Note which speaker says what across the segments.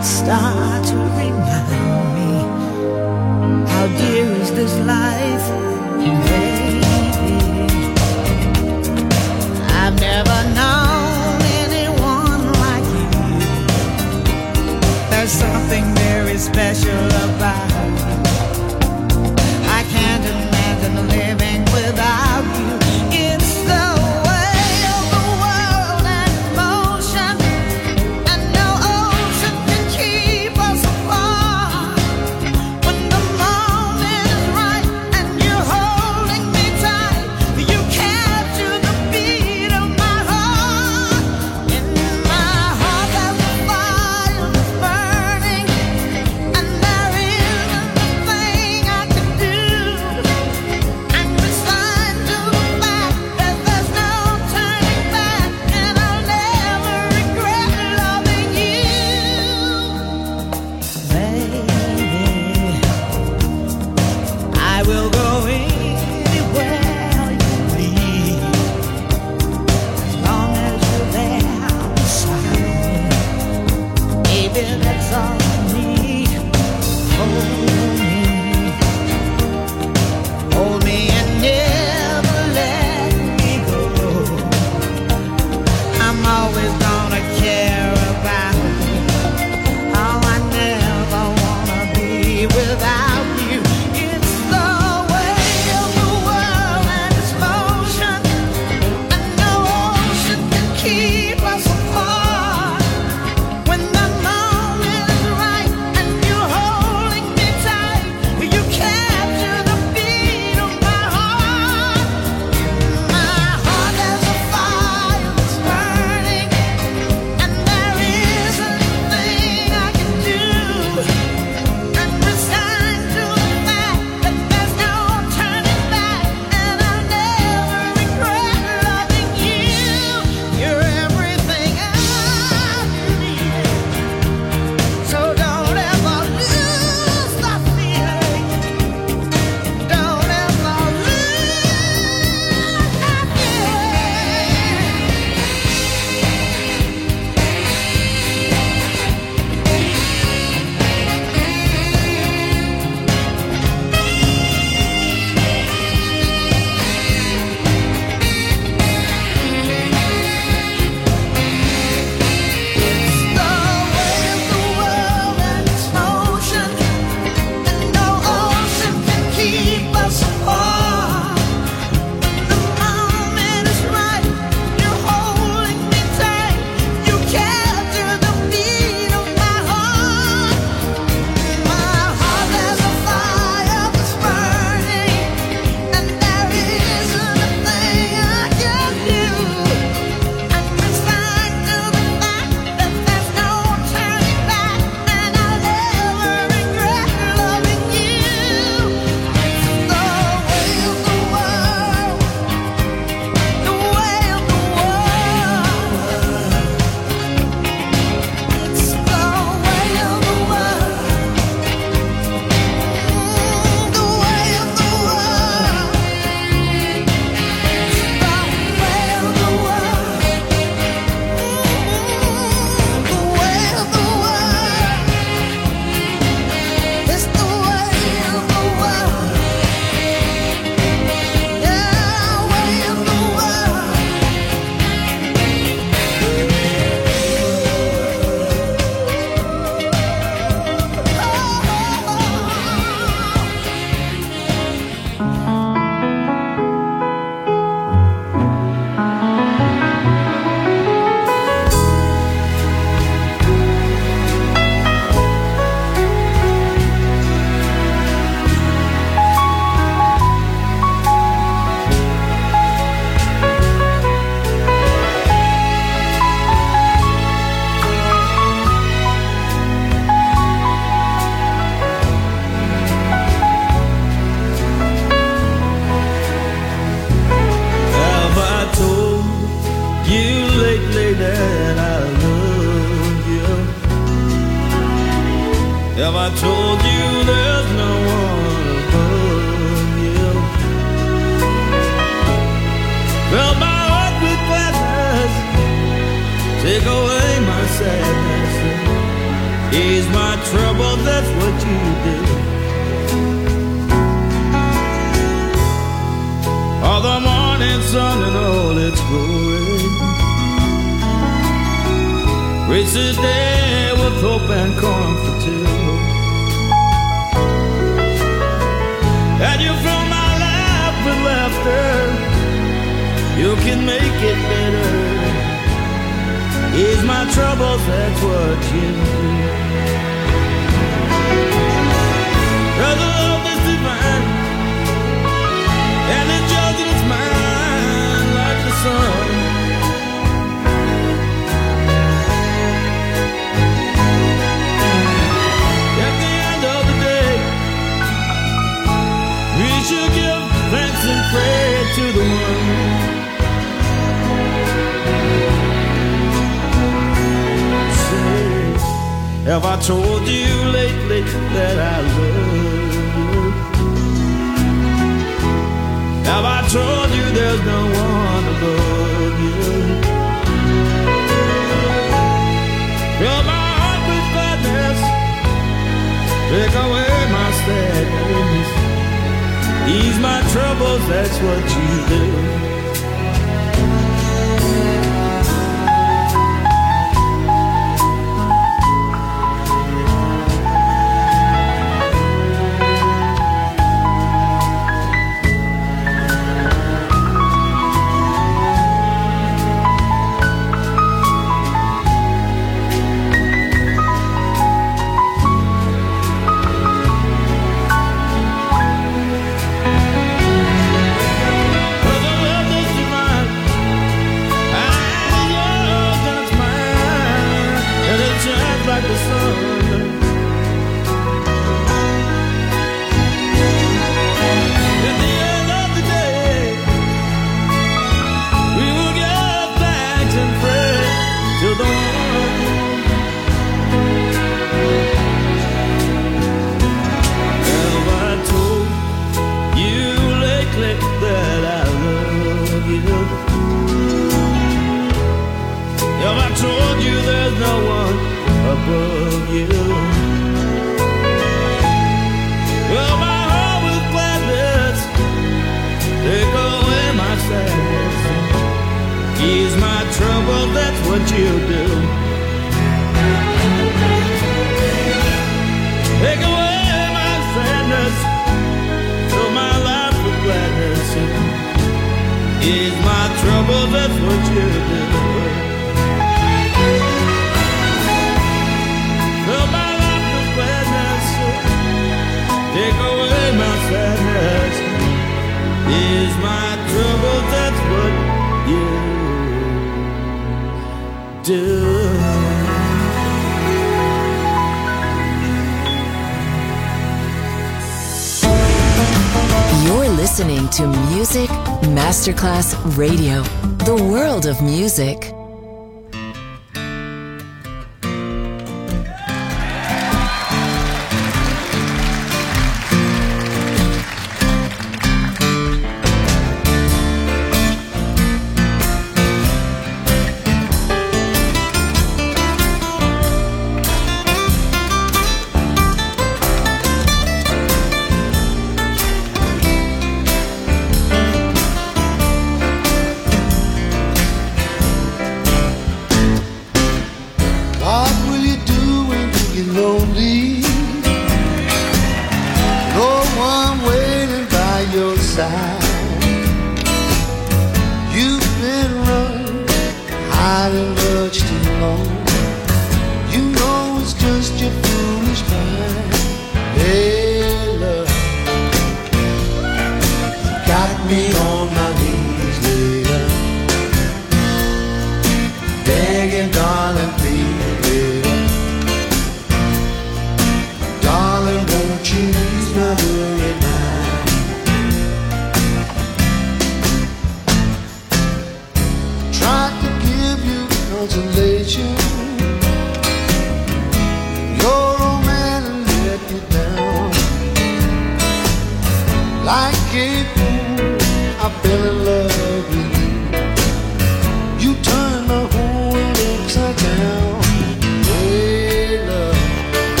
Speaker 1: bright star to remind me how dear is this life, baby. I've never known anyone like you. There's something very special about you. I can't imagine living without.
Speaker 2: Told you there's no one above you. Fill my heart with gladness, take away my sadness, ease my trouble. That's what you do. All the morning sun and all its glory. Reach the day with hope and comfort You can make it better. Ease my troubles, that's what you do. Above my heart with gladness, take away my sadness, ease my trouble. That's what you do. Take away my sadness. Fill my life with gladness. Ease my trouble, that's what you do. My trouble, that's what you do.
Speaker 3: You're listening to Music Masterclass Radio, the world of music.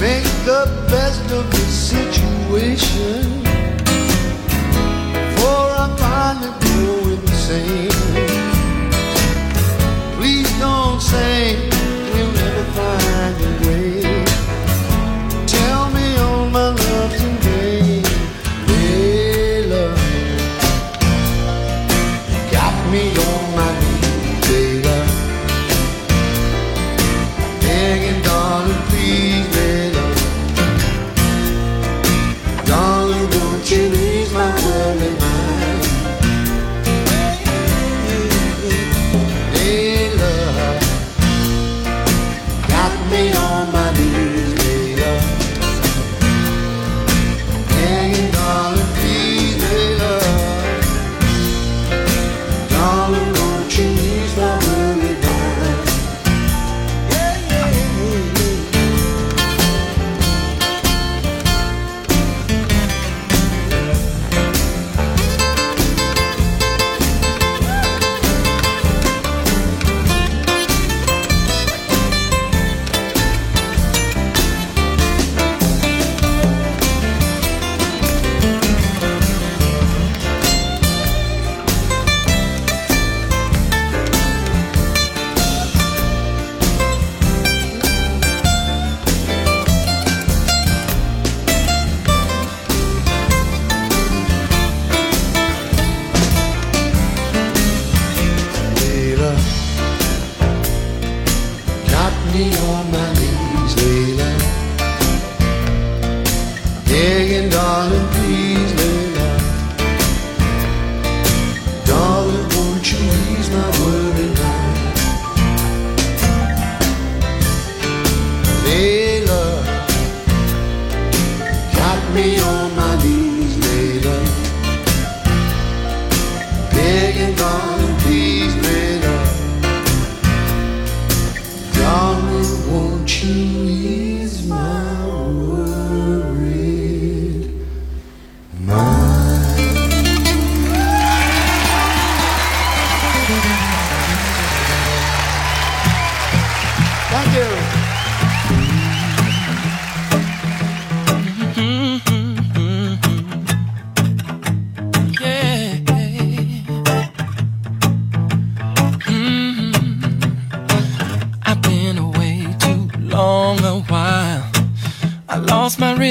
Speaker 3: Make the best of the situation. For I finally go insane.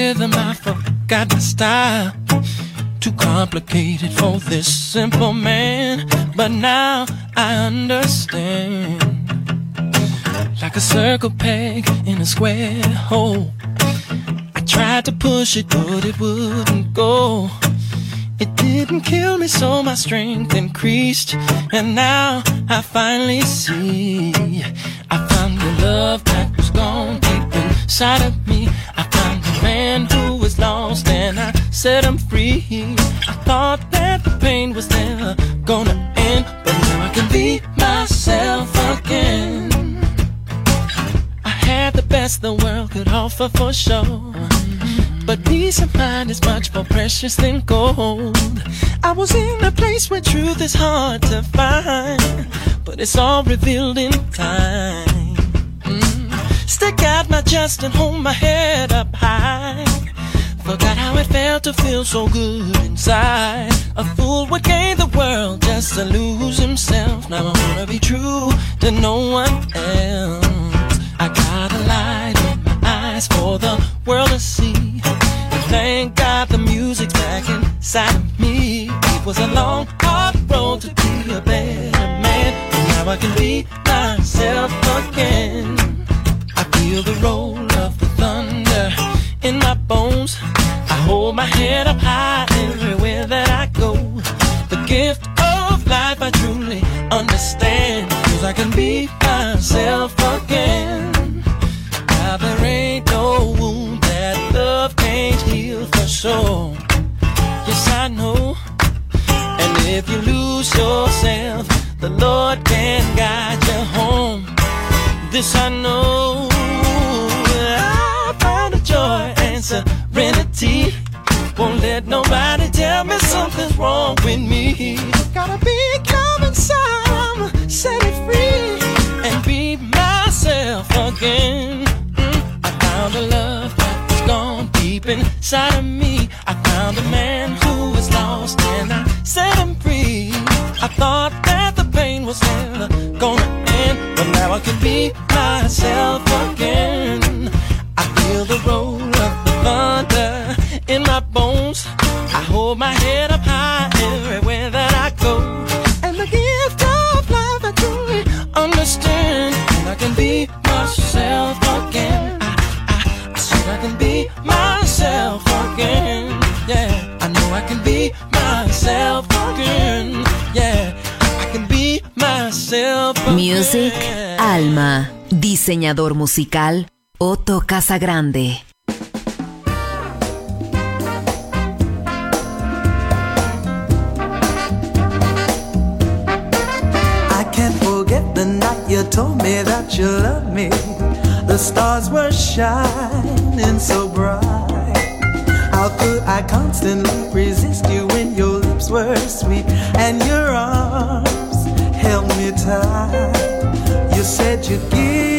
Speaker 4: Rhythm, I forgot my style. Too complicated for this simple man, but now I understand. Like a circle peg in a square hole. I tried to push it, but it wouldn't go. It didn't kill me, so my strength increased. And now I finally see. I found the love that was gone deep inside of me. Man who was lost, and I set him free. I thought that the pain was never gonna end, but now I can be myself again. I had the best the world could offer for sure. But peace of mind is much more precious than gold. I was in a place where truth is hard to find, but it's all revealed in time. Stick out my chest and hold my head up high. Forgot how it felt to feel so good inside. A fool would gain the world just to lose himself. Now I wanna be true to no one else. I got a light in my eyes for the world to see. And thank God the music's back inside of me. It was a long, hard road to be a better man. But now I can be myself again feel the roll of the thunder in my bones. I hold my head up high everywhere that I go. The gift of life I truly understand. Cause I can be myself again. Now there ain't no wound that love can't heal for sure. Yes, I know. And if you lose yourself, the Lord can guide you home. This I know. Let nobody tell me something's wrong with me. Got a big love inside, I'ma set it free and be myself again. Mm, I found a love that's gone deep inside of me. I found a man who was lost and I set him free. I thought that the pain was never gonna end, but now I can be myself again. And the gift of I can be myself again. Can be.
Speaker 5: Music Alma. Diseñador musical Otto Casagrande.
Speaker 6: Told me that you loved me. The stars were shining so bright. How could I constantly resist you when your lips were sweet and your arms held me tight? You said you'd give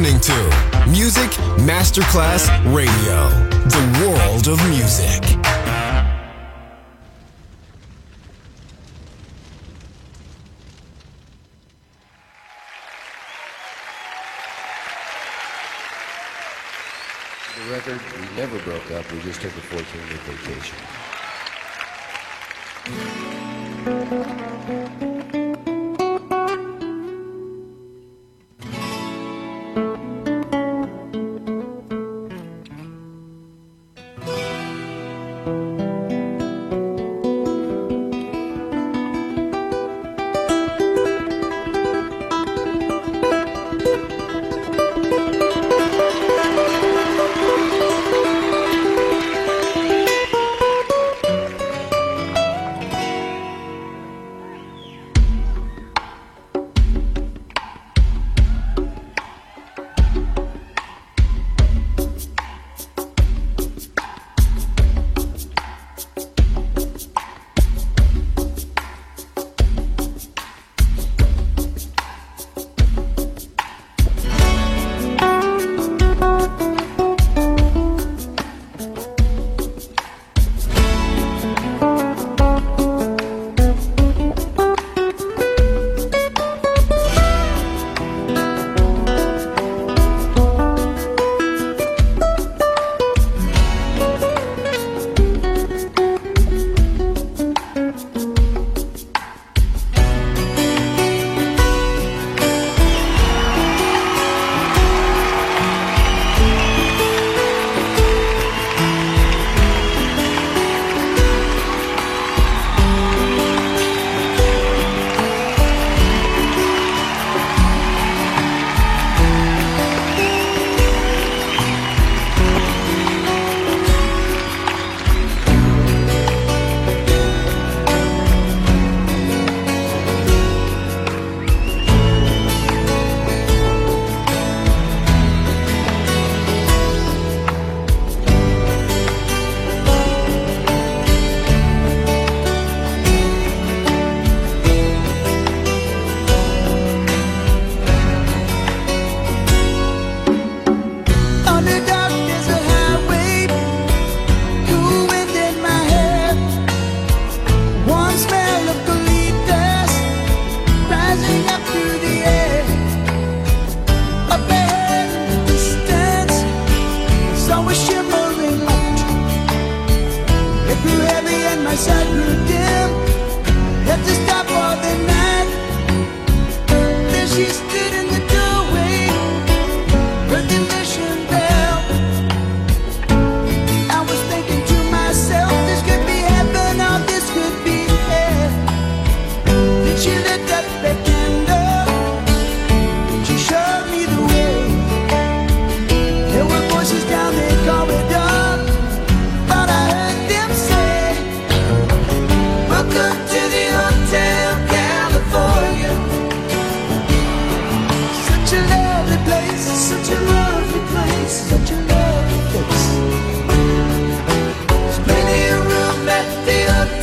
Speaker 7: listening to Music Masterclass Radio, the world of music.
Speaker 8: The record, we never broke up. We just took a 14 week vacation.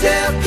Speaker 8: tell